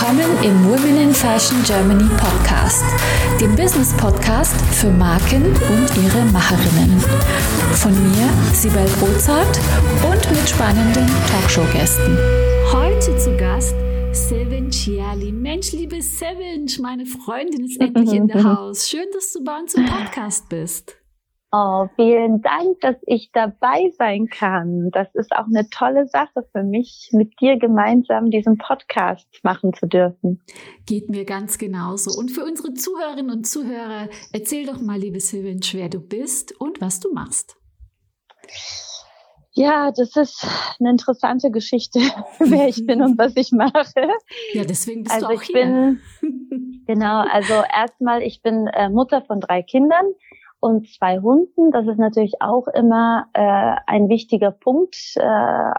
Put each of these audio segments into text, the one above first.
Willkommen im Women in Fashion Germany Podcast, dem Business Podcast für Marken und ihre Macherinnen. Von mir, Sibel Rozart und mit spannenden Talkshow-Gästen. Heute zu Gast Seven Chiali. Mensch, liebe Seven, meine Freundin ist endlich in der Haus. Schön, dass du bei uns im Podcast bist. Oh, vielen Dank, dass ich dabei sein kann. Das ist auch eine tolle Sache für mich, mit dir gemeinsam diesen Podcast machen zu dürfen. Geht mir ganz genauso. Und für unsere Zuhörerinnen und Zuhörer, erzähl doch mal, liebe Sylvain, wer du bist und was du machst. Ja, das ist eine interessante Geschichte, wer ich bin und was ich mache. Ja, deswegen bist also du auch ich hier. Bin, genau, also erstmal, ich bin äh, Mutter von drei Kindern und zwei Hunden. Das ist natürlich auch immer äh, ein wichtiger Punkt, äh,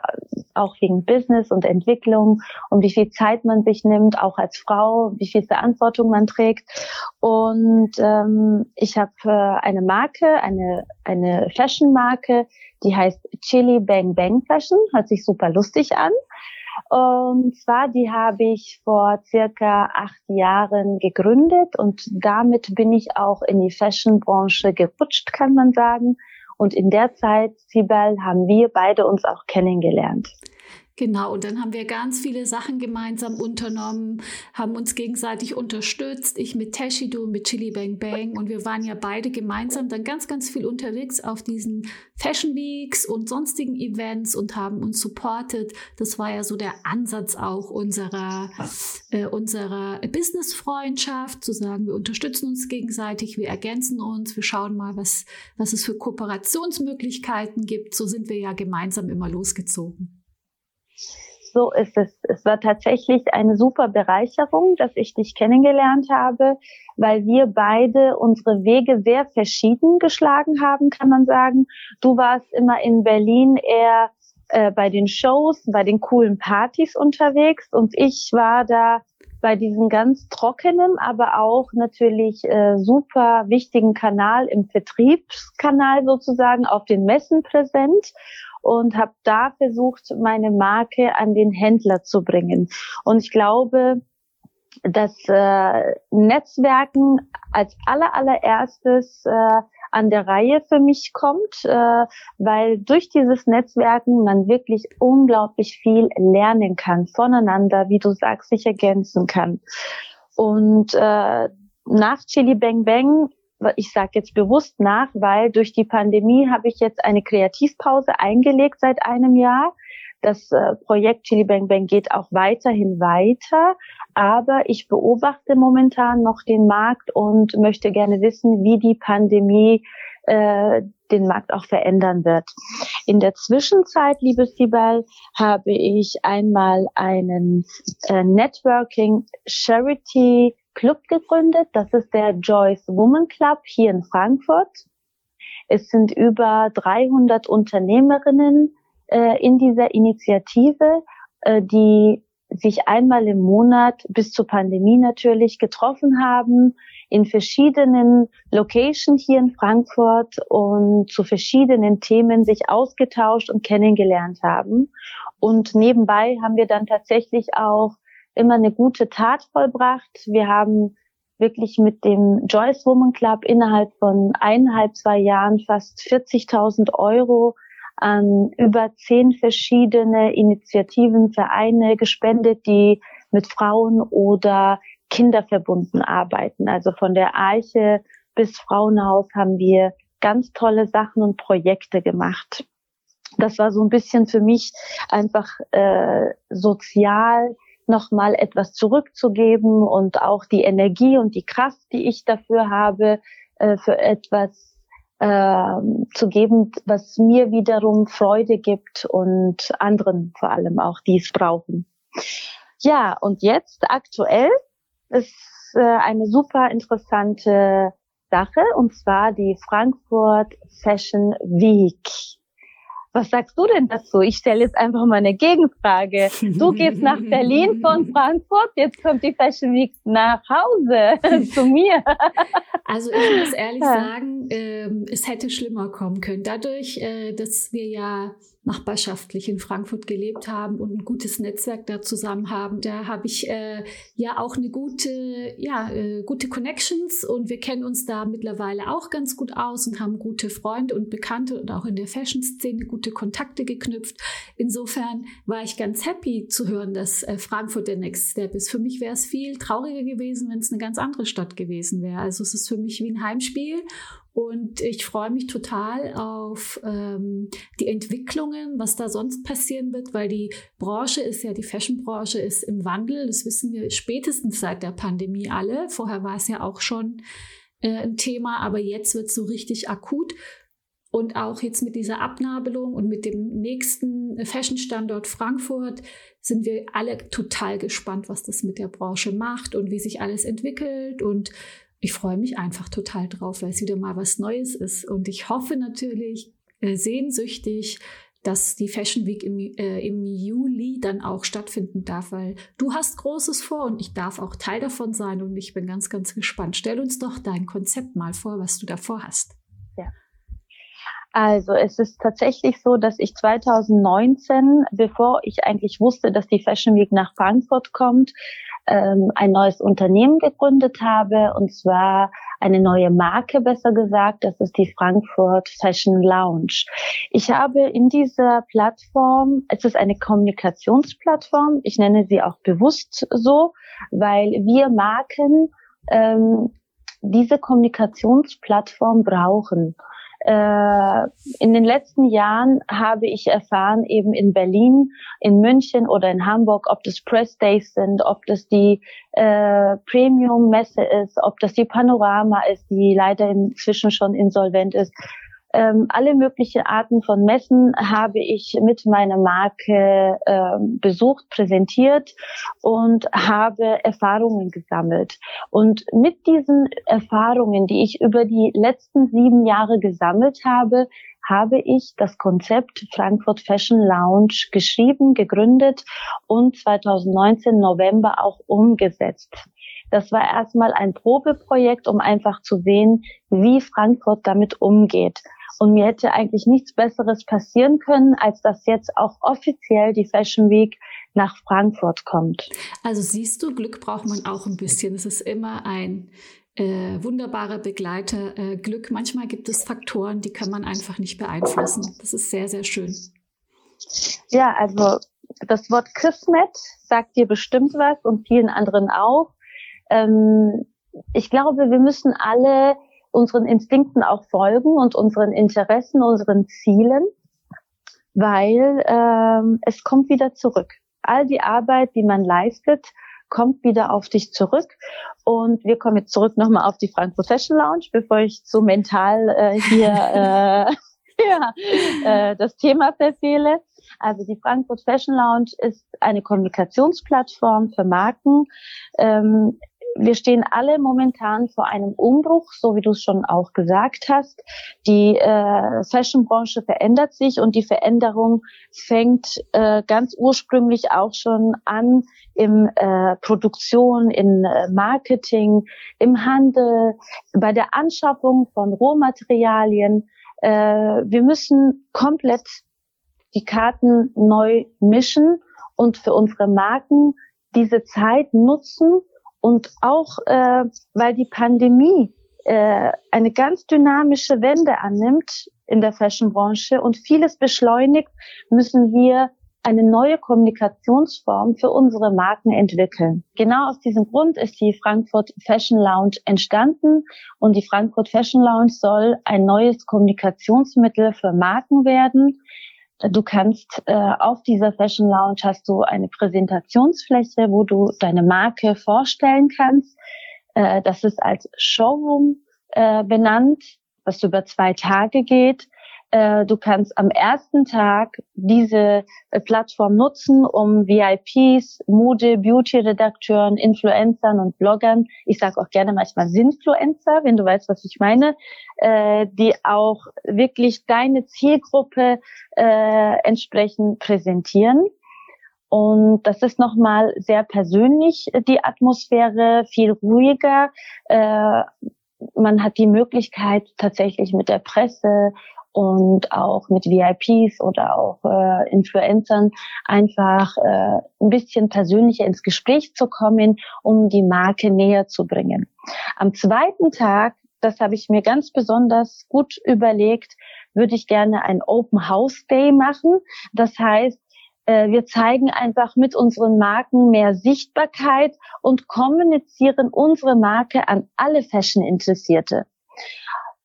auch wegen Business und Entwicklung und wie viel Zeit man sich nimmt, auch als Frau, wie viel Verantwortung man trägt. Und ähm, ich habe äh, eine Marke, eine, eine Fashion-Marke, die heißt Chili Bang Bang Fashion, hört sich super lustig an. Und zwar, die habe ich vor circa acht Jahren gegründet und damit bin ich auch in die Fashion-Branche gerutscht, kann man sagen. Und in der Zeit, Sibel, haben wir beide uns auch kennengelernt. Genau, und dann haben wir ganz viele Sachen gemeinsam unternommen, haben uns gegenseitig unterstützt. Ich mit Tashi, du mit Chili Bang Bang. Und wir waren ja beide gemeinsam dann ganz, ganz viel unterwegs auf diesen Fashion Weeks und sonstigen Events und haben uns supportet. Das war ja so der Ansatz auch unserer, äh, unserer Business-Freundschaft, zu sagen, wir unterstützen uns gegenseitig, wir ergänzen uns, wir schauen mal, was, was es für Kooperationsmöglichkeiten gibt. So sind wir ja gemeinsam immer losgezogen so ist es. Es war tatsächlich eine super Bereicherung, dass ich dich kennengelernt habe, weil wir beide unsere Wege sehr verschieden geschlagen haben, kann man sagen. Du warst immer in Berlin eher äh, bei den Shows, bei den coolen Partys unterwegs und ich war da bei diesem ganz trockenen, aber auch natürlich äh, super wichtigen Kanal im Vertriebskanal sozusagen auf den Messen präsent und habe da versucht, meine Marke an den Händler zu bringen. Und ich glaube, dass äh, Netzwerken als aller allererstes äh, an der Reihe für mich kommt, äh, weil durch dieses Netzwerken man wirklich unglaublich viel lernen kann voneinander, wie du sagst, sich ergänzen kann. Und äh, nach Chili Bang Bang ich sage jetzt bewusst nach, weil durch die Pandemie habe ich jetzt eine Kreativpause eingelegt seit einem Jahr. Das äh, Projekt Chili Bang Bang geht auch weiterhin weiter, aber ich beobachte momentan noch den Markt und möchte gerne wissen, wie die Pandemie äh, den Markt auch verändern wird. In der Zwischenzeit, liebe Sibel, habe ich einmal einen äh, Networking Charity Club gegründet. Das ist der Joyce Woman Club hier in Frankfurt. Es sind über 300 Unternehmerinnen äh, in dieser Initiative, äh, die sich einmal im Monat bis zur Pandemie natürlich getroffen haben, in verschiedenen Locations hier in Frankfurt und zu verschiedenen Themen sich ausgetauscht und kennengelernt haben. Und nebenbei haben wir dann tatsächlich auch immer eine gute Tat vollbracht. Wir haben wirklich mit dem Joyce Woman Club innerhalb von eineinhalb, zwei Jahren fast 40.000 Euro an über zehn verschiedene Initiativen, Vereine gespendet, die mit Frauen oder Kinder verbunden arbeiten. Also von der Arche bis Frauenhaus haben wir ganz tolle Sachen und Projekte gemacht. Das war so ein bisschen für mich einfach äh, sozial nochmal etwas zurückzugeben und auch die Energie und die Kraft, die ich dafür habe, äh, für etwas äh, zu geben, was mir wiederum Freude gibt und anderen vor allem auch, die es brauchen. Ja, und jetzt aktuell ist äh, eine super interessante Sache und zwar die Frankfurt Fashion Week. Was sagst du denn dazu? Ich stelle jetzt einfach mal eine Gegenfrage. Du gehst nach Berlin von Frankfurt, jetzt kommt die Fashion Week nach Hause zu mir. Also ich muss ehrlich sagen, äh, es hätte schlimmer kommen können. Dadurch, äh, dass wir ja nachbarschaftlich in Frankfurt gelebt haben und ein gutes Netzwerk da zusammen haben. Da habe ich äh, ja auch eine gute, ja, äh, gute Connections und wir kennen uns da mittlerweile auch ganz gut aus und haben gute Freunde und Bekannte und auch in der Fashion-Szene gute Kontakte geknüpft. Insofern war ich ganz happy zu hören, dass äh, Frankfurt der Next Step ist. Für mich wäre es viel trauriger gewesen, wenn es eine ganz andere Stadt gewesen wäre. Also es ist für mich wie ein Heimspiel und ich freue mich total auf ähm, die Entwicklungen, was da sonst passieren wird, weil die Branche ist ja, die Fashion-Branche ist im Wandel. Das wissen wir spätestens seit der Pandemie alle. Vorher war es ja auch schon äh, ein Thema, aber jetzt wird es so richtig akut. Und auch jetzt mit dieser Abnabelung und mit dem nächsten Fashion-Standort Frankfurt sind wir alle total gespannt, was das mit der Branche macht und wie sich alles entwickelt. Und ich freue mich einfach total drauf, weil es wieder mal was Neues ist. Und ich hoffe natürlich äh, sehnsüchtig, dass die Fashion Week im, äh, im Juli dann auch stattfinden darf, weil du hast Großes vor und ich darf auch Teil davon sein und ich bin ganz, ganz gespannt. Stell uns doch dein Konzept mal vor, was du davor hast. Ja. Also es ist tatsächlich so, dass ich 2019, bevor ich eigentlich wusste, dass die Fashion Week nach Frankfurt kommt, ähm, ein neues Unternehmen gegründet habe, und zwar eine neue Marke, besser gesagt. Das ist die Frankfurt Fashion Lounge. Ich habe in dieser Plattform, es ist eine Kommunikationsplattform, ich nenne sie auch bewusst so, weil wir Marken ähm, diese Kommunikationsplattform brauchen. Äh, in den letzten Jahren habe ich erfahren, eben in Berlin, in München oder in Hamburg, ob das Press Days sind, ob das die äh, Premium-Messe ist, ob das die Panorama ist, die leider inzwischen schon insolvent ist, ähm, alle möglichen Arten von Messen habe ich mit meiner Marke ähm, besucht, präsentiert und habe Erfahrungen gesammelt. Und mit diesen Erfahrungen, die ich über die letzten sieben Jahre gesammelt habe, habe ich das Konzept Frankfurt Fashion Lounge geschrieben, gegründet und 2019 November auch umgesetzt. Das war erstmal ein Probeprojekt, um einfach zu sehen, wie Frankfurt damit umgeht. Und mir hätte eigentlich nichts Besseres passieren können, als dass jetzt auch offiziell die Fashion Week nach Frankfurt kommt. Also siehst du, Glück braucht man auch ein bisschen. Es ist immer ein äh, wunderbarer Begleiter. Äh, Glück, manchmal gibt es Faktoren, die kann man einfach nicht beeinflussen. Das ist sehr, sehr schön. Ja, also das Wort Kismet sagt dir bestimmt was und vielen anderen auch. Ähm, ich glaube, wir müssen alle unseren Instinkten auch folgen und unseren Interessen, unseren Zielen, weil ähm, es kommt wieder zurück. All die Arbeit, die man leistet, kommt wieder auf dich zurück. Und wir kommen jetzt zurück nochmal auf die Frankfurt Fashion Lounge, bevor ich so mental äh, hier äh, ja, äh, das Thema verfehle. Also die Frankfurt Fashion Lounge ist eine Kommunikationsplattform für Marken. Ähm, wir stehen alle momentan vor einem Umbruch, so wie du es schon auch gesagt hast. Die äh, Fashionbranche verändert sich und die Veränderung fängt äh, ganz ursprünglich auch schon an im äh, Produktion, in äh, Marketing, im Handel, bei der Anschaffung von Rohmaterialien. Äh, wir müssen komplett die Karten neu mischen und für unsere Marken diese Zeit nutzen, und auch äh, weil die Pandemie äh, eine ganz dynamische Wende annimmt in der Fashionbranche und vieles beschleunigt, müssen wir eine neue Kommunikationsform für unsere Marken entwickeln. Genau aus diesem Grund ist die Frankfurt Fashion Lounge entstanden und die Frankfurt Fashion Lounge soll ein neues Kommunikationsmittel für Marken werden, Du kannst äh, auf dieser Fashion Lounge hast du eine Präsentationsfläche, wo du deine Marke vorstellen kannst. Äh, das ist als Showroom äh, benannt, was über zwei Tage geht. Äh, du kannst am ersten Tag diese äh, Plattform nutzen, um VIPs, Mode, Beauty-Redakteuren, Influencern und Bloggern, ich sage auch gerne manchmal Sinfluencer, wenn du weißt, was ich meine, äh, die auch wirklich deine Zielgruppe äh, entsprechend präsentieren. Und das ist nochmal sehr persönlich, die Atmosphäre, viel ruhiger. Äh, man hat die Möglichkeit, tatsächlich mit der Presse und auch mit VIPs oder auch äh, Influencern einfach äh, ein bisschen persönlicher ins Gespräch zu kommen, um die Marke näher zu bringen. Am zweiten Tag, das habe ich mir ganz besonders gut überlegt, würde ich gerne ein Open House Day machen. Das heißt, äh, wir zeigen einfach mit unseren Marken mehr Sichtbarkeit und kommunizieren unsere Marke an alle Fashion-Interessierte.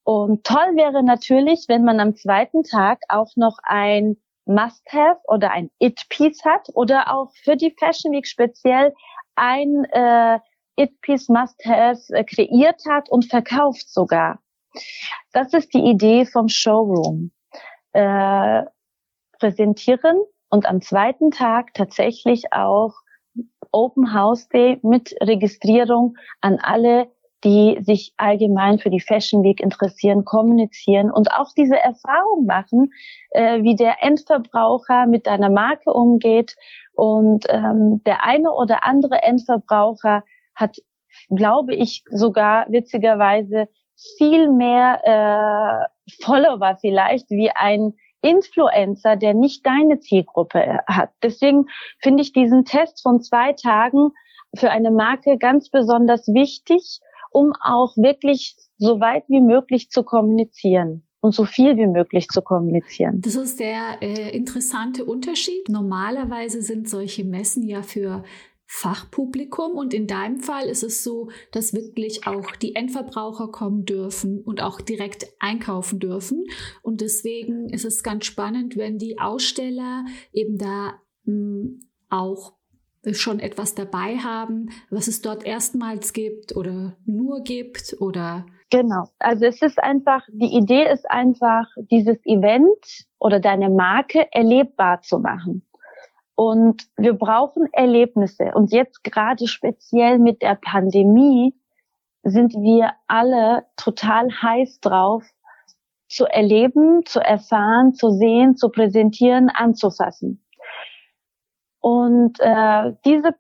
Und toll wäre natürlich, wenn man am zweiten Tag auch noch ein Must-Have oder ein It-Piece hat oder auch für die Fashion Week speziell ein äh, It-Piece Must-Have äh, kreiert hat und verkauft sogar. Das ist die Idee vom Showroom. Äh, präsentieren und am zweiten Tag tatsächlich auch Open House Day mit Registrierung an alle, die sich allgemein für die Fashion Week interessieren, kommunizieren und auch diese Erfahrung machen, äh, wie der Endverbraucher mit deiner Marke umgeht. Und ähm, der eine oder andere Endverbraucher hat, glaube ich, sogar witzigerweise viel mehr äh, Follower vielleicht wie ein Influencer, der nicht deine Zielgruppe hat. Deswegen finde ich diesen Test von zwei Tagen für eine Marke ganz besonders wichtig, um auch wirklich so weit wie möglich zu kommunizieren und so viel wie möglich zu kommunizieren. Das ist der äh, interessante Unterschied. Normalerweise sind solche Messen ja für Fachpublikum und in deinem Fall ist es so, dass wirklich auch die Endverbraucher kommen dürfen und auch direkt einkaufen dürfen. Und deswegen ist es ganz spannend, wenn die Aussteller eben da mh, hm, auch schon etwas dabei haben, was es dort erstmals gibt oder nur gibt oder Genau. Also es ist einfach, die Idee ist einfach, dieses Event oder deine Marke erlebbar zu machen. Und wir brauchen Erlebnisse. Und jetzt gerade speziell mit der Pandemie sind wir alle total heiß drauf, zu erleben, zu erfahren, zu sehen, zu präsentieren, anzufassen. Und äh, diese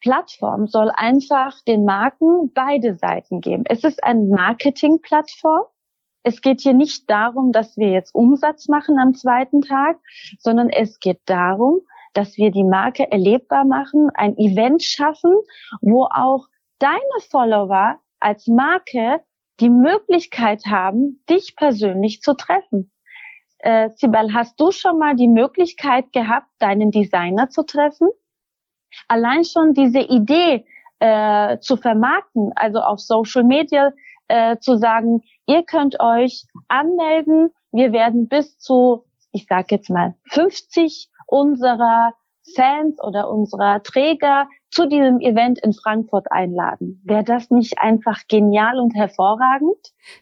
Plattform soll einfach den Marken beide Seiten geben. Es ist eine Marketing-Plattform. Es geht hier nicht darum, dass wir jetzt Umsatz machen am zweiten Tag, sondern es geht darum, dass wir die Marke erlebbar machen, ein Event schaffen, wo auch deine Follower als Marke die Möglichkeit haben, dich persönlich zu treffen. Äh, Sibel, hast du schon mal die Möglichkeit gehabt, deinen Designer zu treffen? Allein schon diese Idee äh, zu vermarkten, also auf Social Media äh, zu sagen, ihr könnt euch anmelden, wir werden bis zu, ich sage jetzt mal, 50 unserer Fans oder unserer Träger zu diesem Event in Frankfurt einladen. Wäre das nicht einfach genial und hervorragend?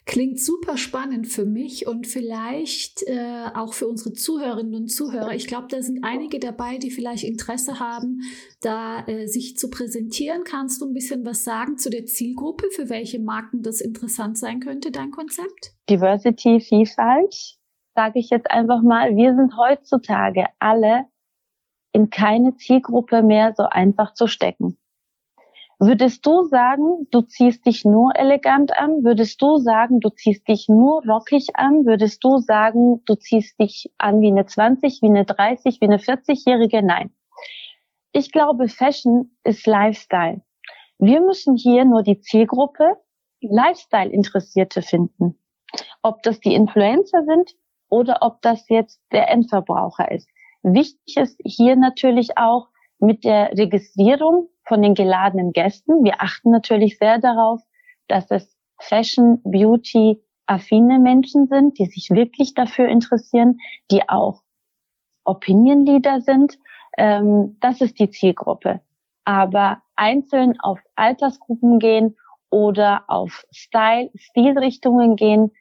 Klingt super spannend für mich und vielleicht äh, auch für unsere Zuhörerinnen und Zuhörer. Ich glaube, da sind einige dabei, die vielleicht Interesse haben, da äh, sich zu präsentieren. Kannst du ein bisschen was sagen zu der Zielgruppe, für welche Marken das interessant sein könnte, dein Konzept? Diversity, Vielfalt sage ich jetzt einfach mal, wir sind heutzutage alle in keine Zielgruppe mehr so einfach zu stecken. Würdest du sagen, du ziehst dich nur elegant an? Würdest du sagen, du ziehst dich nur rockig an? Würdest du sagen, du ziehst dich an wie eine 20, wie eine 30, wie eine 40-Jährige? Nein. Ich glaube, Fashion ist Lifestyle. Wir müssen hier nur die Zielgruppe Lifestyle-Interessierte finden. Ob das die Influencer sind, oder ob das jetzt der Endverbraucher ist. Wichtig ist hier natürlich auch mit der Registrierung von den geladenen Gästen. Wir achten natürlich sehr darauf, dass es Fashion, Beauty, affine Menschen sind, die sich wirklich dafür interessieren, die auch Opinion Leader sind. Ähm, das ist die Zielgruppe. Aber einzeln auf Altersgruppen gehen oder auf Style, Stilrichtungen gehen,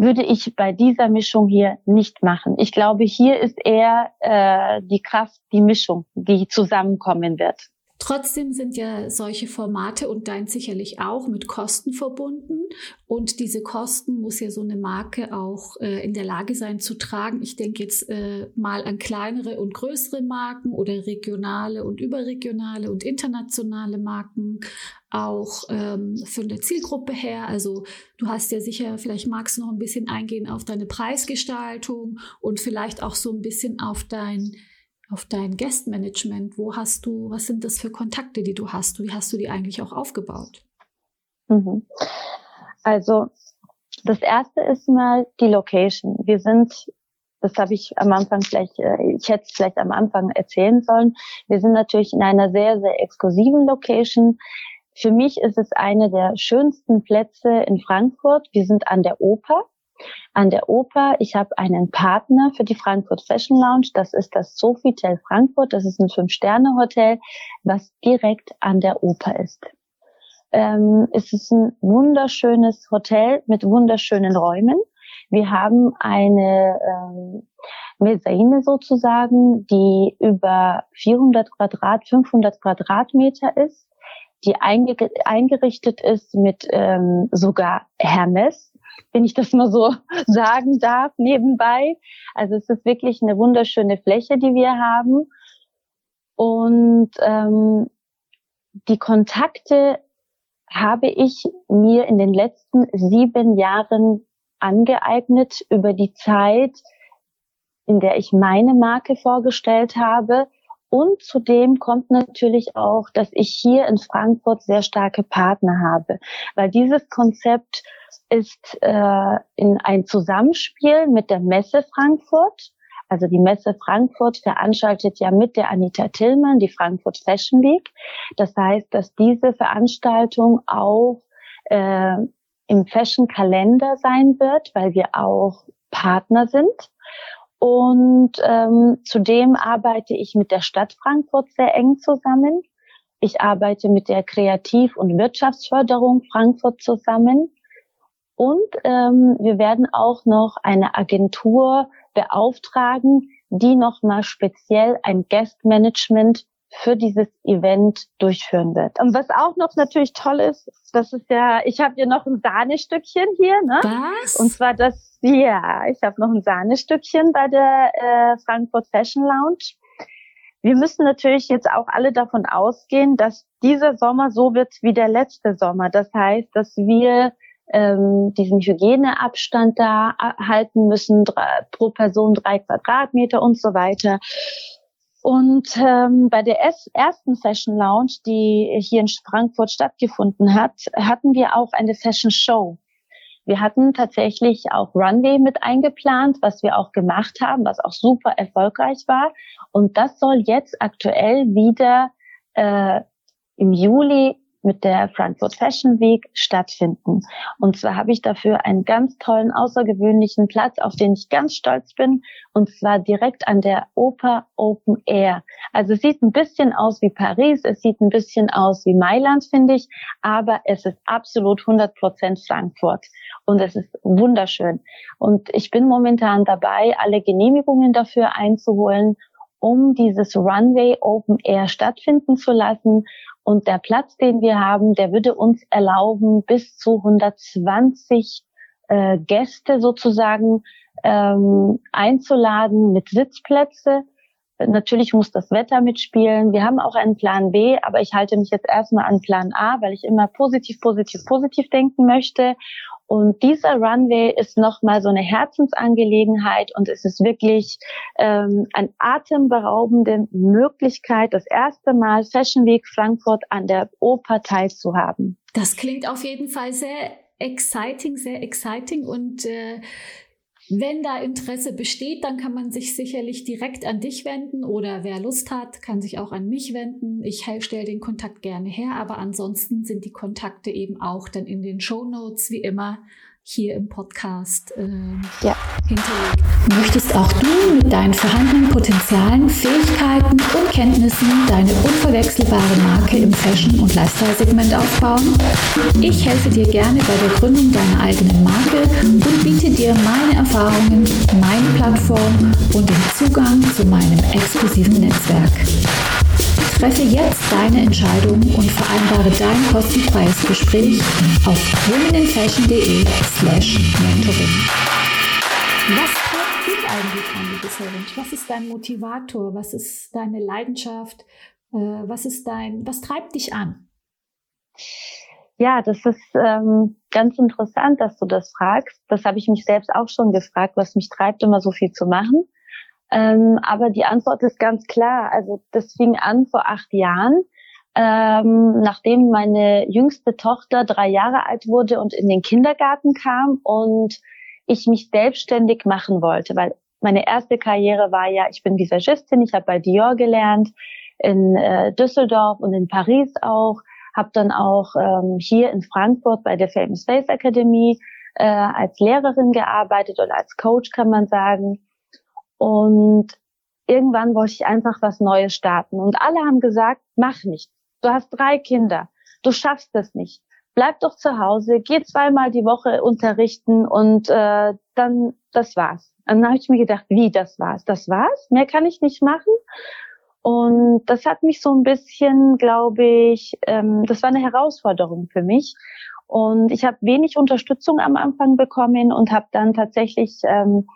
würde ich bei dieser Mischung hier nicht machen. Ich glaube, hier ist eher äh, die Kraft, die Mischung, die zusammenkommen wird. Trotzdem sind ja solche Formate und dein sicherlich auch mit Kosten verbunden. Und diese Kosten muss ja so eine Marke auch äh, in der Lage sein zu tragen. Ich denke jetzt äh, mal an kleinere und größere Marken oder regionale und überregionale und internationale Marken, auch ähm, von der Zielgruppe her. Also du hast ja sicher, vielleicht magst du noch ein bisschen eingehen auf deine Preisgestaltung und vielleicht auch so ein bisschen auf dein auf dein Guestmanagement? Wo hast du, was sind das für Kontakte, die du hast? Wie hast du die eigentlich auch aufgebaut? Mhm. Also das erste ist mal die Location. Wir sind, das habe ich am Anfang vielleicht, äh, ich hätte es vielleicht am Anfang erzählen sollen. Wir sind natürlich in einer sehr, sehr exklusiven Location. Für mich ist es eine der schönsten Plätze in Frankfurt. Wir sind an der Oper an der Oper. Ich habe einen Partner für die Frankfurt Fashion Lounge. Das ist das Sofitel Frankfurt. Das ist ein Fünf-Sterne-Hotel, was direkt an der Oper ist. Ähm, es ist ein wunderschönes Hotel mit wunderschönen Räumen. Wir haben eine ähm, Mesaine sozusagen, die über 400 Quadrat, 500 Quadratmeter ist, die eingerichtet ist mit ähm, sogar Hermes wenn ich das mal so sagen darf, nebenbei. Also es ist wirklich eine wunderschöne Fläche, die wir haben. Und ähm, die Kontakte habe ich mir in den letzten sieben Jahren angeeignet über die Zeit, in der ich meine Marke vorgestellt habe. Und zudem kommt natürlich auch, dass ich hier in Frankfurt sehr starke Partner habe, weil dieses Konzept ist äh, in ein Zusammenspiel mit der Messe Frankfurt. Also die Messe Frankfurt veranstaltet ja mit der Anita Tillmann die Frankfurt Fashion Week. Das heißt, dass diese Veranstaltung auch äh, im Fashion-Kalender sein wird, weil wir auch Partner sind. Und ähm, zudem arbeite ich mit der Stadt Frankfurt sehr eng zusammen. Ich arbeite mit der Kreativ- und Wirtschaftsförderung Frankfurt zusammen. Und ähm, wir werden auch noch eine Agentur beauftragen, die nochmal speziell ein Guest-Management für dieses Event durchführen wird. Und was auch noch natürlich toll ist, das ist ja, ich habe ja noch ein Sahnestückchen hier, ne? Was? Und zwar das, ja, ich habe noch ein Sahnestückchen bei der äh, Frankfurt Fashion Lounge. Wir müssen natürlich jetzt auch alle davon ausgehen, dass dieser Sommer so wird wie der letzte Sommer. Das heißt, dass wir ähm, diesen Hygieneabstand da halten müssen, drei, pro Person drei Quadratmeter und so weiter. Und ähm, bei der ersten Fashion Lounge, die hier in Frankfurt stattgefunden hat, hatten wir auch eine Fashion Show. Wir hatten tatsächlich auch Runway mit eingeplant, was wir auch gemacht haben, was auch super erfolgreich war. Und das soll jetzt aktuell wieder äh, im Juli mit der Frankfurt Fashion Week stattfinden. Und zwar habe ich dafür einen ganz tollen, außergewöhnlichen Platz, auf den ich ganz stolz bin, und zwar direkt an der Oper Open Air. Also es sieht ein bisschen aus wie Paris, es sieht ein bisschen aus wie Mailand, finde ich, aber es ist absolut 100 Prozent Frankfurt. Und es ist wunderschön. Und ich bin momentan dabei, alle Genehmigungen dafür einzuholen um dieses Runway Open Air stattfinden zu lassen. Und der Platz, den wir haben, der würde uns erlauben, bis zu 120 äh, Gäste sozusagen ähm, einzuladen mit Sitzplätze. Natürlich muss das Wetter mitspielen. Wir haben auch einen Plan B, aber ich halte mich jetzt erstmal an Plan A, weil ich immer positiv, positiv, positiv denken möchte. Und dieser Runway ist nochmal so eine Herzensangelegenheit und es ist wirklich ähm, eine atemberaubende Möglichkeit, das erste Mal Fashion Week Frankfurt an der Oper teilzuhaben. Das klingt auf jeden Fall sehr exciting, sehr exciting und äh, wenn da Interesse besteht, dann kann man sich sicherlich direkt an dich wenden oder wer Lust hat, kann sich auch an mich wenden. Ich stelle den Kontakt gerne her, aber ansonsten sind die Kontakte eben auch dann in den Show Notes wie immer hier im Podcast äh, ja. hinterlegt. Möchtest auch du mit deinen vorhandenen Potenzialen, Fähigkeiten und Kenntnissen deine unverwechselbare Marke im Fashion- und Lifestyle-Segment aufbauen? Ich helfe dir gerne bei der Gründung deiner eigenen Marke und biete dir meine Erfahrungen, meine Plattform und den Zugang zu meinem exklusiven Netzwerk. Treffe jetzt deine Entscheidung und vereinbare dein kostenfreies Gespräch auf womeninfashion.de slash mentoring. Was treibt dich eigentlich an, liebe Servant? Was ist dein Motivator? Was ist deine Leidenschaft? Äh, was ist dein, was treibt dich an? Ja, das ist ähm, ganz interessant, dass du das fragst. Das habe ich mich selbst auch schon gefragt, was mich treibt, immer so viel zu machen. Ähm, aber die Antwort ist ganz klar. Also das fing an vor acht Jahren, ähm, nachdem meine jüngste Tochter drei Jahre alt wurde und in den Kindergarten kam und ich mich selbstständig machen wollte, weil meine erste Karriere war ja, ich bin Visagistin, ich habe bei Dior gelernt, in äh, Düsseldorf und in Paris auch, habe dann auch ähm, hier in Frankfurt bei der Famous Face Academy äh, als Lehrerin gearbeitet oder als Coach kann man sagen und irgendwann wollte ich einfach was Neues starten. Und alle haben gesagt, mach nicht. Du hast drei Kinder. Du schaffst es nicht. Bleib doch zu Hause, geh zweimal die Woche unterrichten und äh, dann, das war's. Und dann habe ich mir gedacht, wie, das war's? Das war's? Mehr kann ich nicht machen? Und das hat mich so ein bisschen, glaube ich, ähm, das war eine Herausforderung für mich. Und ich habe wenig Unterstützung am Anfang bekommen und habe dann tatsächlich ähm,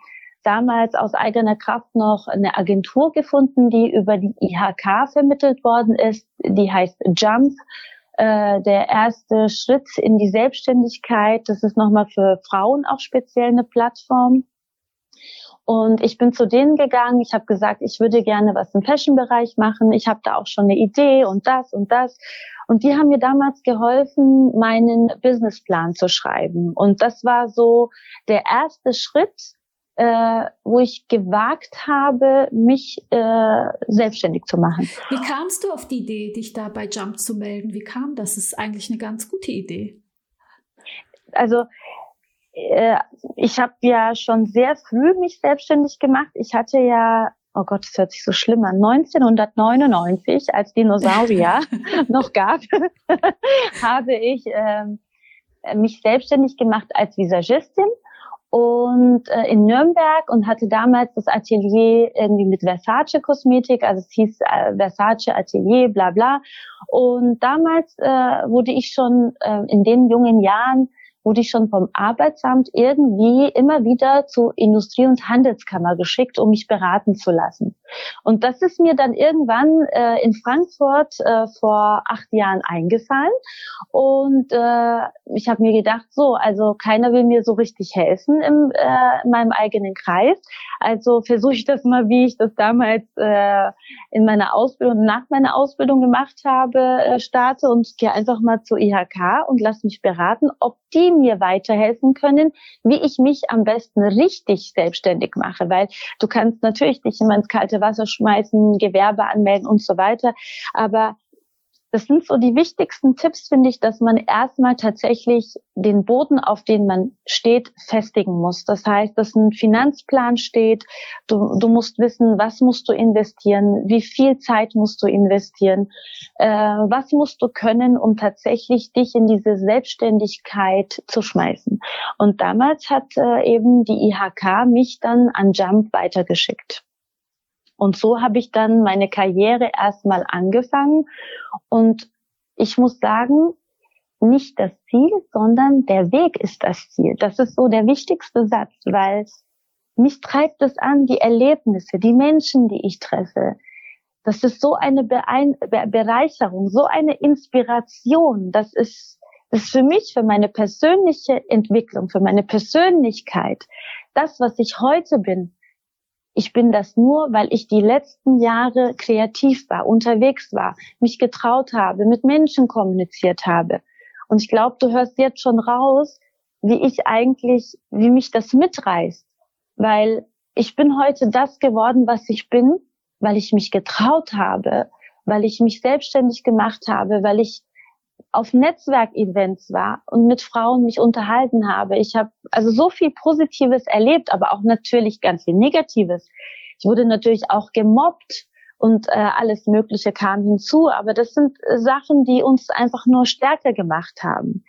damals aus eigener Kraft noch eine Agentur gefunden, die über die IHK vermittelt worden ist. Die heißt Jump. Äh, der erste Schritt in die Selbstständigkeit. Das ist nochmal für Frauen auch speziell eine Plattform. Und ich bin zu denen gegangen. Ich habe gesagt, ich würde gerne was im Fashion-Bereich machen. Ich habe da auch schon eine Idee und das und das. Und die haben mir damals geholfen, meinen Businessplan zu schreiben. Und das war so der erste Schritt, äh, wo ich gewagt habe, mich äh, selbstständig zu machen. Wie kamst du auf die Idee, dich da bei Jump zu melden? Wie kam das? Das ist eigentlich eine ganz gute Idee. Also äh, ich habe ja schon sehr früh mich selbstständig gemacht. Ich hatte ja oh Gott, das hört sich so schlimm an, 1999, als Dinosaurier noch gab, habe ich ähm, mich selbstständig gemacht als Visagistin und äh, in Nürnberg und hatte damals das Atelier irgendwie mit Versace Kosmetik, also es hieß äh, Versace Atelier, bla bla. Und damals äh, wurde ich schon äh, in den jungen Jahren wurde ich schon vom Arbeitsamt irgendwie immer wieder zur Industrie- und Handelskammer geschickt, um mich beraten zu lassen. Und das ist mir dann irgendwann äh, in Frankfurt äh, vor acht Jahren eingefallen. Und äh, ich habe mir gedacht, so, also keiner will mir so richtig helfen im, äh, in meinem eigenen Kreis. Also versuche ich das mal, wie ich das damals äh, in meiner Ausbildung, nach meiner Ausbildung gemacht habe, äh, starte und gehe einfach mal zur IHK und lass mich beraten, ob die mir weiterhelfen können, wie ich mich am besten richtig selbstständig mache, weil du kannst natürlich dich immer ins kalte Wasser schmeißen, Gewerbe anmelden und so weiter, aber das sind so die wichtigsten Tipps, finde ich, dass man erstmal tatsächlich den Boden, auf den man steht, festigen muss. Das heißt, dass ein Finanzplan steht. Du, du musst wissen, was musst du investieren, wie viel Zeit musst du investieren, äh, was musst du können, um tatsächlich dich in diese Selbstständigkeit zu schmeißen. Und damals hat äh, eben die IHK mich dann an Jump weitergeschickt. Und so habe ich dann meine Karriere erstmal angefangen. Und ich muss sagen, nicht das Ziel, sondern der Weg ist das Ziel. Das ist so der wichtigste Satz, weil mich treibt es an, die Erlebnisse, die Menschen, die ich treffe. Das ist so eine Bereicherung, so eine Inspiration. Das ist, das ist für mich, für meine persönliche Entwicklung, für meine Persönlichkeit, das, was ich heute bin, ich bin das nur, weil ich die letzten Jahre kreativ war, unterwegs war, mich getraut habe, mit Menschen kommuniziert habe. Und ich glaube, du hörst jetzt schon raus, wie ich eigentlich, wie mich das mitreißt. Weil ich bin heute das geworden, was ich bin, weil ich mich getraut habe, weil ich mich selbstständig gemacht habe, weil ich auf Netzwerkevents war und mit Frauen mich unterhalten habe. Ich habe also so viel Positives erlebt, aber auch natürlich ganz viel Negatives. Ich wurde natürlich auch gemobbt und äh, alles Mögliche kam hinzu, aber das sind äh, Sachen, die uns einfach nur stärker gemacht haben.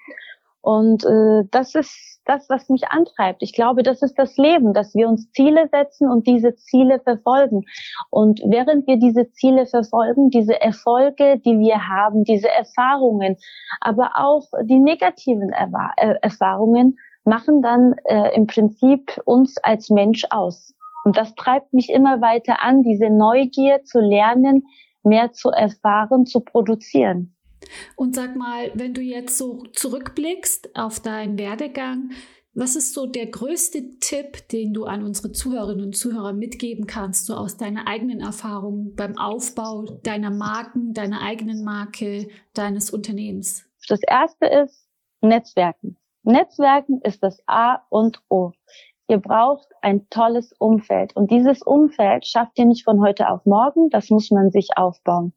Und äh, das ist das, was mich antreibt. Ich glaube, das ist das Leben, dass wir uns Ziele setzen und diese Ziele verfolgen. Und während wir diese Ziele verfolgen, diese Erfolge, die wir haben, diese Erfahrungen, aber auch die negativen Erwa äh, Erfahrungen, machen dann äh, im Prinzip uns als Mensch aus. Und das treibt mich immer weiter an, diese Neugier zu lernen, mehr zu erfahren, zu produzieren. Und sag mal, wenn du jetzt so zurückblickst auf deinen Werdegang, was ist so der größte Tipp, den du an unsere Zuhörerinnen und Zuhörer mitgeben kannst, so aus deiner eigenen Erfahrung beim Aufbau deiner Marken, deiner eigenen Marke, deines Unternehmens? Das erste ist Netzwerken. Netzwerken ist das A und O. Ihr braucht ein tolles Umfeld. Und dieses Umfeld schafft ihr nicht von heute auf morgen. Das muss man sich aufbauen.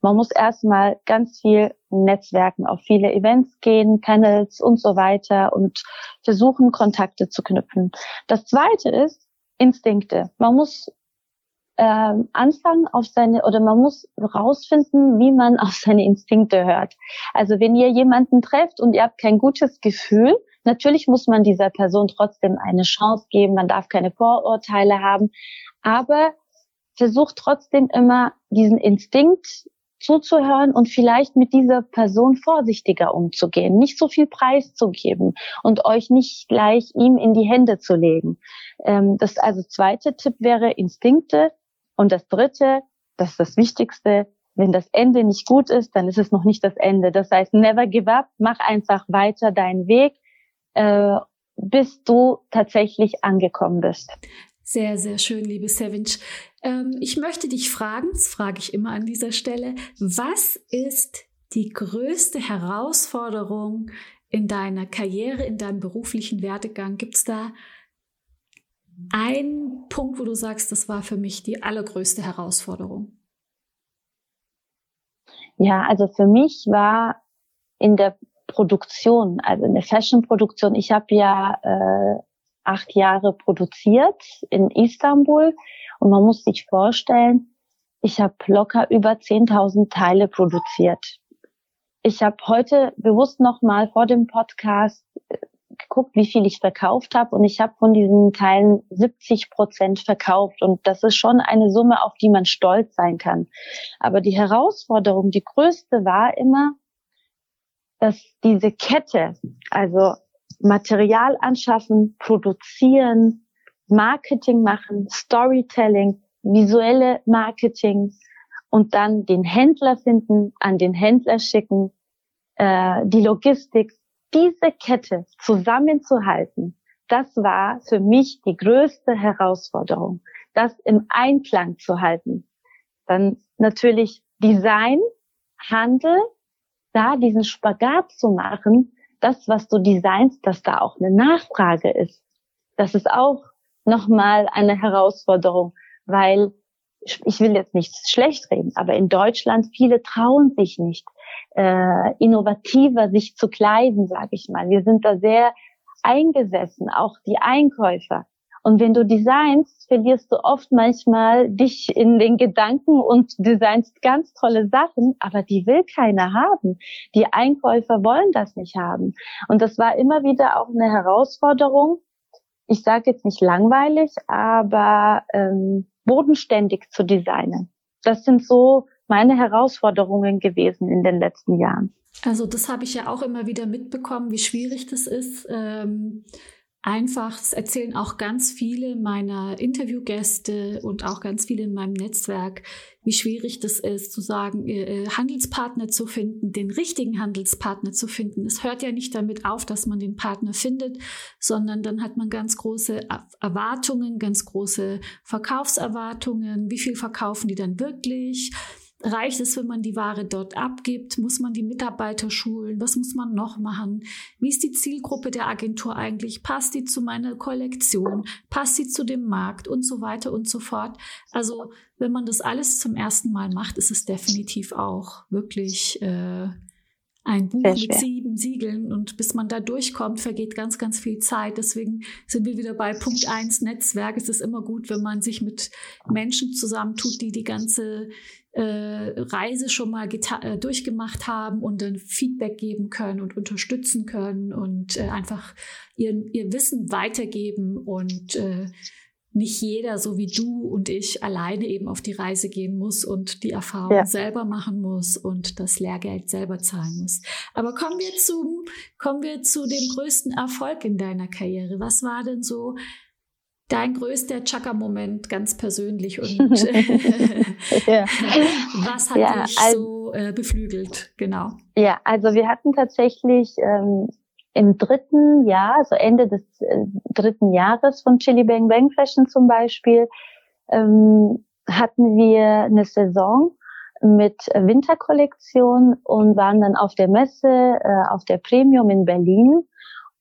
Man muss erstmal ganz viel netzwerken, auf viele Events gehen, Panels und so weiter und versuchen, Kontakte zu knüpfen. Das zweite ist Instinkte. Man muss ähm, anfangen auf seine oder man muss rausfinden, wie man auf seine Instinkte hört. Also wenn ihr jemanden trefft und ihr habt kein gutes Gefühl, natürlich muss man dieser Person trotzdem eine Chance geben, man darf keine Vorurteile haben, aber versucht trotzdem immer diesen Instinkt zuzuhören und vielleicht mit dieser Person vorsichtiger umzugehen, nicht so viel Preis zu geben und euch nicht gleich ihm in die Hände zu legen. Ähm, das also zweite Tipp wäre Instinkte und das dritte, das ist das Wichtigste, wenn das Ende nicht gut ist, dann ist es noch nicht das Ende. Das heißt, never give up, mach einfach weiter deinen Weg, äh, bis du tatsächlich angekommen bist. Sehr, sehr schön, liebe Savage. Ähm, ich möchte dich fragen, das frage ich immer an dieser Stelle, was ist die größte Herausforderung in deiner Karriere, in deinem beruflichen Werdegang? Gibt es da einen Punkt, wo du sagst, das war für mich die allergrößte Herausforderung? Ja, also für mich war in der Produktion, also in der Fashion-Produktion, ich habe ja äh, acht Jahre produziert in Istanbul. Und man muss sich vorstellen, ich habe locker über 10.000 Teile produziert. Ich habe heute bewusst noch mal vor dem Podcast äh, geguckt, wie viel ich verkauft habe und ich habe von diesen Teilen 70 Prozent verkauft und das ist schon eine Summe, auf die man stolz sein kann. Aber die Herausforderung, die größte war immer, dass diese Kette, also Material anschaffen, produzieren, Marketing machen, Storytelling, visuelle Marketing und dann den Händler finden, an den Händler schicken, äh, die Logistik, diese Kette zusammenzuhalten, das war für mich die größte Herausforderung, das im Einklang zu halten. Dann natürlich Design, Handel, da diesen Spagat zu machen, das, was du designst, dass da auch eine Nachfrage ist. Das ist auch nochmal eine Herausforderung, weil ich will jetzt nichts schlecht reden, aber in Deutschland viele trauen sich nicht, äh, innovativer sich zu kleiden, sage ich mal. Wir sind da sehr eingesessen, auch die Einkäufer. Und wenn du designst, verlierst du oft manchmal dich in den Gedanken und designst ganz tolle Sachen, aber die will keiner haben. Die Einkäufer wollen das nicht haben. Und das war immer wieder auch eine Herausforderung. Ich sage jetzt nicht langweilig, aber ähm, bodenständig zu designen. Das sind so meine Herausforderungen gewesen in den letzten Jahren. Also das habe ich ja auch immer wieder mitbekommen, wie schwierig das ist. Ähm einfach, das erzählen auch ganz viele meiner Interviewgäste und auch ganz viele in meinem Netzwerk, wie schwierig das ist, zu sagen, äh, äh, Handelspartner zu finden, den richtigen Handelspartner zu finden. Es hört ja nicht damit auf, dass man den Partner findet, sondern dann hat man ganz große Erwartungen, ganz große Verkaufserwartungen. Wie viel verkaufen die dann wirklich? Reicht es, wenn man die Ware dort abgibt? Muss man die Mitarbeiter schulen? Was muss man noch machen? Wie ist die Zielgruppe der Agentur eigentlich? Passt die zu meiner Kollektion? Passt sie zu dem Markt? Und so weiter und so fort. Also, wenn man das alles zum ersten Mal macht, ist es definitiv auch wirklich äh, ein Buch mit sieben Siegeln und bis man da durchkommt, vergeht ganz, ganz viel Zeit. Deswegen sind wir wieder bei Punkt eins Netzwerk. Es ist immer gut, wenn man sich mit Menschen zusammentut, die die ganze Reise schon mal äh, durchgemacht haben und dann Feedback geben können und unterstützen können und äh, einfach ihr, ihr Wissen weitergeben und äh, nicht jeder, so wie du und ich, alleine eben auf die Reise gehen muss und die Erfahrung ja. selber machen muss und das Lehrgeld selber zahlen muss. Aber kommen wir zu, kommen wir zu dem größten Erfolg in deiner Karriere. Was war denn so dein größter Chaka-Moment ganz persönlich und was hat ja, dich also, so äh, beflügelt? Genau. Ja, also wir hatten tatsächlich ähm, im dritten Jahr, also Ende des äh, dritten Jahres von Chili Bang Bang Fashion zum Beispiel, ähm, hatten wir eine Saison mit Winterkollektion und waren dann auf der Messe, äh, auf der Premium in Berlin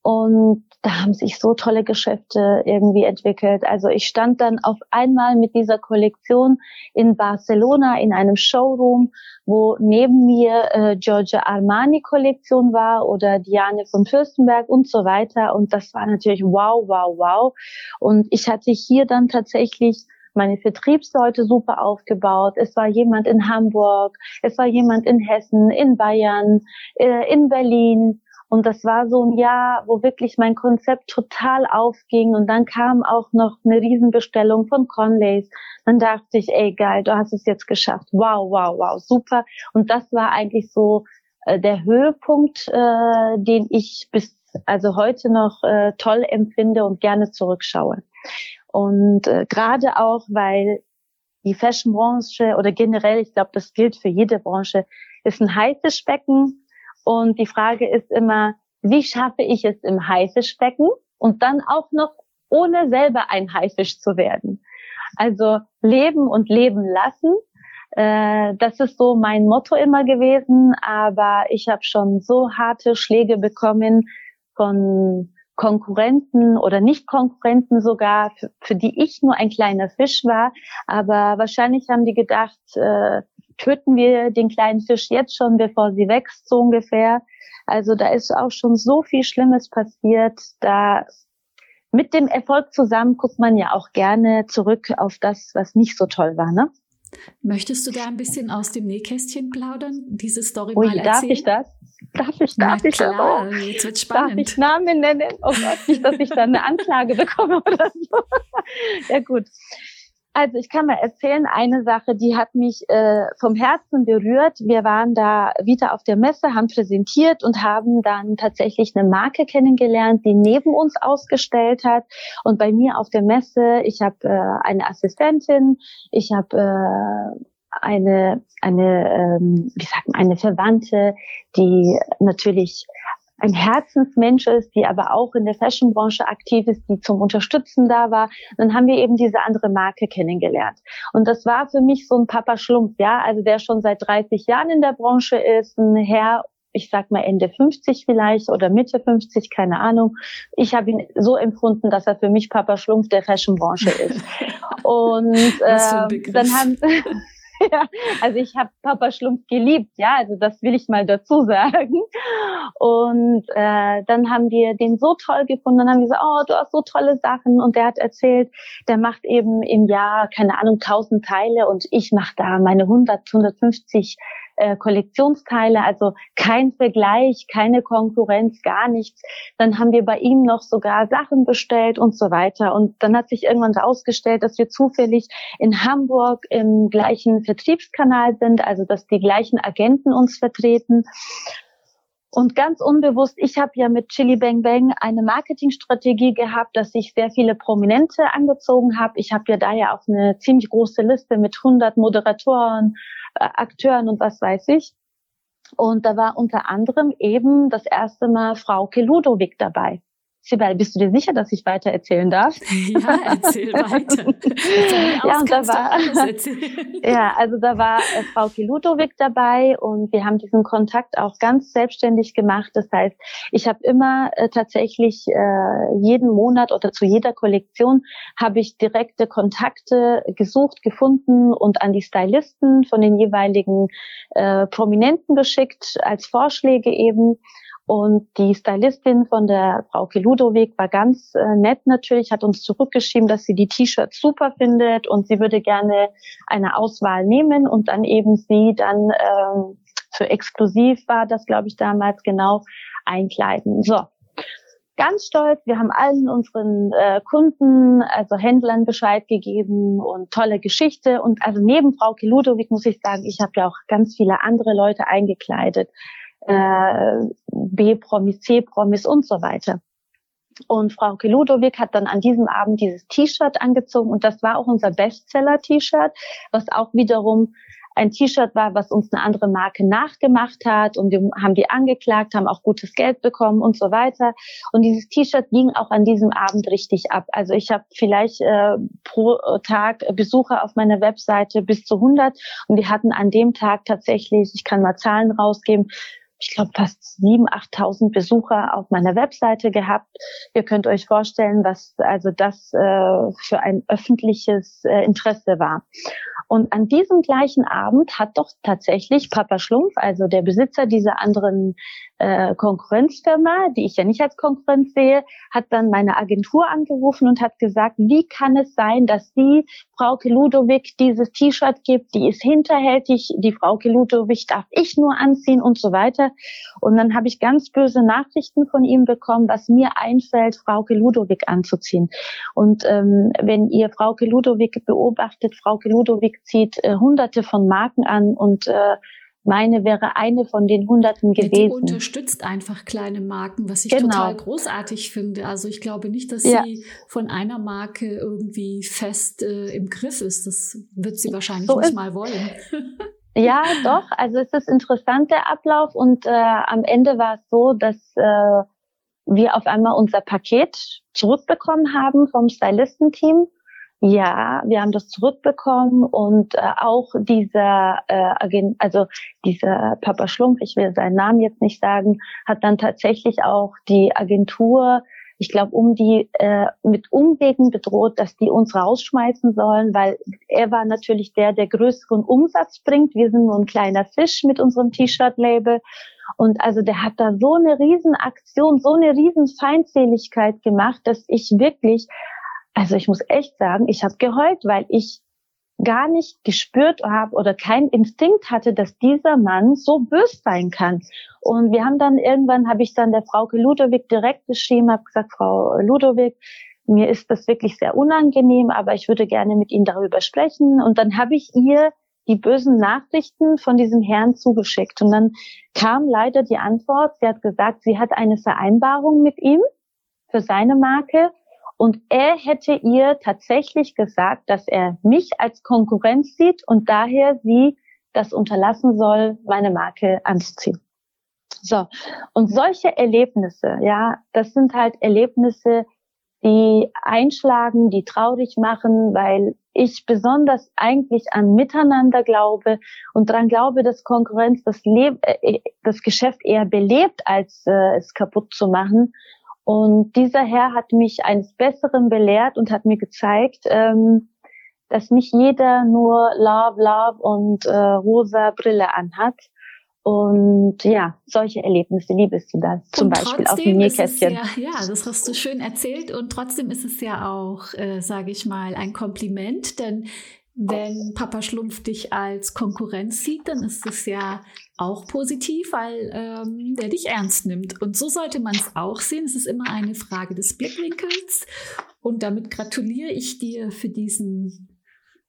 und da haben sich so tolle Geschäfte irgendwie entwickelt. Also ich stand dann auf einmal mit dieser Kollektion in Barcelona in einem Showroom, wo neben mir äh, Giorgio Armani Kollektion war oder Diane von Fürstenberg und so weiter. Und das war natürlich wow, wow, wow. Und ich hatte hier dann tatsächlich meine Vertriebsleute super aufgebaut. Es war jemand in Hamburg, es war jemand in Hessen, in Bayern, äh, in Berlin und das war so ein Jahr, wo wirklich mein Konzept total aufging. Und dann kam auch noch eine Riesenbestellung von Conleys. Dann dachte ich, ey geil, du hast es jetzt geschafft. Wow, wow, wow, super. Und das war eigentlich so äh, der Höhepunkt, äh, den ich bis also heute noch äh, toll empfinde und gerne zurückschaue. Und äh, gerade auch, weil die Fashion-Branche oder generell, ich glaube, das gilt für jede Branche, ist ein heißes Becken und die Frage ist immer, wie schaffe ich es im Haifischbecken und dann auch noch ohne selber ein Haifisch zu werden? Also leben und leben lassen. Äh, das ist so mein Motto immer gewesen, aber ich habe schon so harte Schläge bekommen von Konkurrenten oder Nicht-Konkurrenten sogar, für, für, die ich nur ein kleiner Fisch war. Aber wahrscheinlich haben die gedacht, äh, töten wir den kleinen Fisch jetzt schon, bevor sie wächst, so ungefähr. Also da ist auch schon so viel Schlimmes passiert. Da mit dem Erfolg zusammen guckt man ja auch gerne zurück auf das, was nicht so toll war, ne? Möchtest du da ein bisschen aus dem Nähkästchen plaudern, diese Story Ui, mal erzählen? Darf ich das? Darf ich, darf Na ich klar, das? jetzt wird spannend. Darf ich Namen nennen? Oh Gott, nicht, dass ich dann eine Anklage bekomme oder so. ja gut. Also ich kann mal erzählen, eine Sache, die hat mich äh, vom Herzen berührt. Wir waren da wieder auf der Messe, haben präsentiert und haben dann tatsächlich eine Marke kennengelernt, die neben uns ausgestellt hat. Und bei mir auf der Messe, ich habe äh, eine Assistentin, ich habe äh, eine eine ähm, wie sagt man, eine Verwandte, die natürlich ein Herzensmensch ist, die aber auch in der Fashionbranche aktiv ist, die zum Unterstützen da war. Dann haben wir eben diese andere Marke kennengelernt. Und das war für mich so ein Papa Schlumpf, ja, also der schon seit 30 Jahren in der Branche ist, ein Herr ich sag mal Ende 50 vielleicht oder Mitte 50, keine Ahnung. Ich habe ihn so empfunden, dass er für mich Papa Schlumpf der Fashionbranche ist. Und äh, dann haben ja, also ich habe Papa Schlumpf geliebt, ja, also das will ich mal dazu sagen. Und äh, dann haben wir den so toll gefunden, dann haben wir gesagt, oh, du hast so tolle Sachen. Und der hat erzählt, der macht eben im Jahr, keine Ahnung, tausend Teile und ich mache da meine 100, 150 äh, Kollektionsteile, also kein Vergleich, keine Konkurrenz, gar nichts. Dann haben wir bei ihm noch sogar Sachen bestellt und so weiter. Und dann hat sich irgendwann herausgestellt, dass wir zufällig in Hamburg im gleichen Vertriebskanal sind, also dass die gleichen Agenten uns vertreten. Und ganz unbewusst, ich habe ja mit Chili Bang Bang eine Marketingstrategie gehabt, dass ich sehr viele Prominente angezogen habe. Ich habe ja da ja auch eine ziemlich große Liste mit 100 Moderatoren, Akteuren und was weiß ich. Und da war unter anderem eben das erste Mal Frauke Ludowig dabei. Sibel, bist du dir sicher, dass ich weiter erzählen darf? Ja, erzähl weiter. ja, und da war, ja, also da war äh, Frau Kilutowik dabei und wir haben diesen Kontakt auch ganz selbstständig gemacht. Das heißt, ich habe immer äh, tatsächlich äh, jeden Monat oder zu jeder Kollektion habe ich direkte Kontakte gesucht, gefunden und an die Stylisten von den jeweiligen äh, Prominenten geschickt als Vorschläge eben. Und die Stylistin von der Frau Ludowig war ganz äh, nett natürlich, hat uns zurückgeschrieben, dass sie die T-Shirts super findet und sie würde gerne eine Auswahl nehmen und dann eben sie dann ähm, für exklusiv war das, glaube ich, damals genau einkleiden. So, ganz stolz. Wir haben allen unseren äh, Kunden, also Händlern Bescheid gegeben und tolle Geschichte. Und also neben Frau Ludowig muss ich sagen, ich habe ja auch ganz viele andere Leute eingekleidet. Äh, B-Promis, C-Promis und so weiter. Und Frau Ludowig hat dann an diesem Abend dieses T-Shirt angezogen und das war auch unser Bestseller-T-Shirt, was auch wiederum ein T-Shirt war, was uns eine andere Marke nachgemacht hat und wir haben die angeklagt, haben auch gutes Geld bekommen und so weiter. Und dieses T-Shirt ging auch an diesem Abend richtig ab. Also ich habe vielleicht äh, pro Tag Besucher auf meiner Webseite bis zu 100 und wir hatten an dem Tag tatsächlich, ich kann mal Zahlen rausgeben, ich glaube, fast 7.000, 8.000 Besucher auf meiner Webseite gehabt. Ihr könnt euch vorstellen, was also das äh, für ein öffentliches äh, Interesse war. Und an diesem gleichen Abend hat doch tatsächlich Papa Schlumpf, also der Besitzer dieser anderen äh, Konkurrenzfirma, die ich ja nicht als Konkurrenz sehe, hat dann meine Agentur angerufen und hat gesagt, wie kann es sein, dass die Frau Ludowig dieses T-Shirt gibt, die ist hinterhältig, die Frau Ludowig darf ich nur anziehen und so weiter. Und dann habe ich ganz böse Nachrichten von ihm bekommen, was mir einfällt, Frau Ludowig anzuziehen. Und ähm, wenn ihr Frau Ludowig beobachtet, Frau Ludowig zieht äh, hunderte von Marken an und äh, meine wäre eine von den Hunderten gewesen. Ja, die unterstützt einfach kleine Marken, was ich genau. total großartig finde. Also ich glaube nicht, dass ja. sie von einer Marke irgendwie fest äh, im Griff ist. Das wird sie wahrscheinlich so nicht mal wollen. Ja, doch. Also es ist interessant der Ablauf und äh, am Ende war es so, dass äh, wir auf einmal unser Paket zurückbekommen haben vom Stylistenteam ja, wir haben das zurückbekommen und äh, auch dieser äh, Agent, also dieser Papa Schlumpf, ich will seinen Namen jetzt nicht sagen, hat dann tatsächlich auch die Agentur, ich glaube, um die äh, mit Umwegen bedroht, dass die uns rausschmeißen sollen, weil er war natürlich der, der größeren Umsatz bringt. Wir sind nur ein kleiner Fisch mit unserem T-Shirt-Label. Und also der hat da so eine Riesenaktion, so eine Riesenfeindseligkeit gemacht, dass ich wirklich also ich muss echt sagen, ich habe geheult, weil ich gar nicht gespürt habe oder keinen Instinkt hatte, dass dieser Mann so bös sein kann. Und wir haben dann irgendwann, habe ich dann der Frau Ludowig direkt geschrieben, habe gesagt, Frau Ludowig, mir ist das wirklich sehr unangenehm, aber ich würde gerne mit Ihnen darüber sprechen. Und dann habe ich ihr die bösen Nachrichten von diesem Herrn zugeschickt. Und dann kam leider die Antwort, sie hat gesagt, sie hat eine Vereinbarung mit ihm für seine Marke und er hätte ihr tatsächlich gesagt, dass er mich als Konkurrenz sieht und daher sie das unterlassen soll, meine Marke anzuziehen. So. Und solche Erlebnisse, ja, das sind halt Erlebnisse, die einschlagen, die traurig machen, weil ich besonders eigentlich an Miteinander glaube und daran glaube, dass Konkurrenz das, Leb äh, das Geschäft eher belebt, als äh, es kaputt zu machen. Und dieser Herr hat mich eines Besseren belehrt und hat mir gezeigt, ähm, dass nicht jeder nur Love, Love und äh, rosa Brille anhat. Und ja, solche Erlebnisse liebest du da zum und Beispiel aus dem Nähkästchen. Ja, ja, das hast du schön erzählt und trotzdem ist es ja auch, äh, sage ich mal, ein Kompliment, denn wenn Papa Schlumpf dich als Konkurrenz sieht, dann ist das ja auch positiv, weil ähm, der dich ernst nimmt. Und so sollte man es auch sehen. Es ist immer eine Frage des Blickwinkels. Und damit gratuliere ich dir für diesen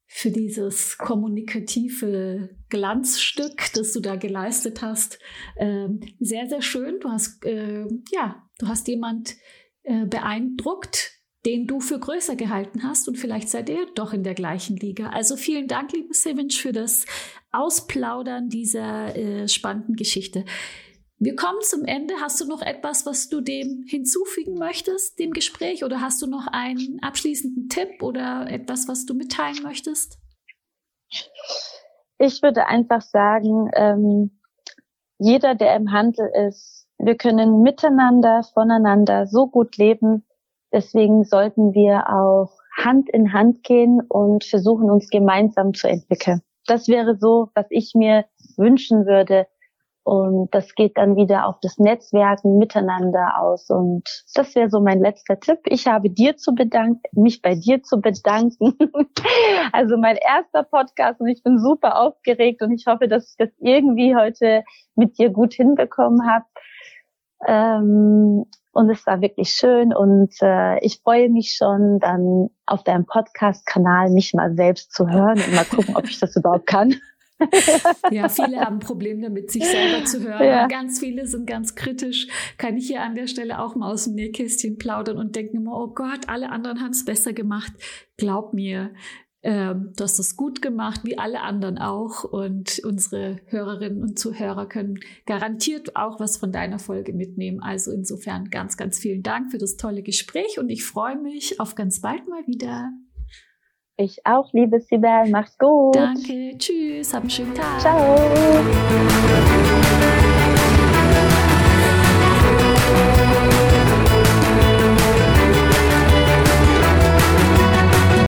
für dieses kommunikative Glanzstück, das du da geleistet hast. Ähm, sehr, sehr schön. Du hast, äh, ja, du hast jemand äh, beeindruckt, den du für größer gehalten hast und vielleicht seid ihr doch in der gleichen Liga. Also vielen Dank, liebe Sevinch, für das Ausplaudern dieser äh, spannenden Geschichte. Wir kommen zum Ende. Hast du noch etwas, was du dem hinzufügen möchtest, dem Gespräch? Oder hast du noch einen abschließenden Tipp oder etwas, was du mitteilen möchtest? Ich würde einfach sagen, ähm, jeder, der im Handel ist, wir können miteinander, voneinander so gut leben, Deswegen sollten wir auch Hand in Hand gehen und versuchen, uns gemeinsam zu entwickeln. Das wäre so, was ich mir wünschen würde. Und das geht dann wieder auf das Netzwerken miteinander aus. Und das wäre so mein letzter Tipp. Ich habe dir zu bedanken, mich bei dir zu bedanken. also mein erster Podcast und ich bin super aufgeregt und ich hoffe, dass ich das irgendwie heute mit dir gut hinbekommen habe. Ähm, und es war wirklich schön und äh, ich freue mich schon, dann auf deinem Podcast-Kanal mich mal selbst zu hören und mal gucken, ob ich das überhaupt kann. ja, viele haben Probleme damit, sich selber zu hören. Ja. Ganz viele sind ganz kritisch. Kann ich hier an der Stelle auch mal aus dem Nähkästchen plaudern und denken immer, oh Gott, alle anderen haben es besser gemacht. Glaub mir, ähm, du hast das gut gemacht, wie alle anderen auch. Und unsere Hörerinnen und Zuhörer können garantiert auch was von deiner Folge mitnehmen. Also insofern ganz, ganz vielen Dank für das tolle Gespräch und ich freue mich auf ganz bald mal wieder. Ich auch, liebe Sibel. Mach's gut. Danke. Tschüss. Hab einen schönen Tag. Ciao.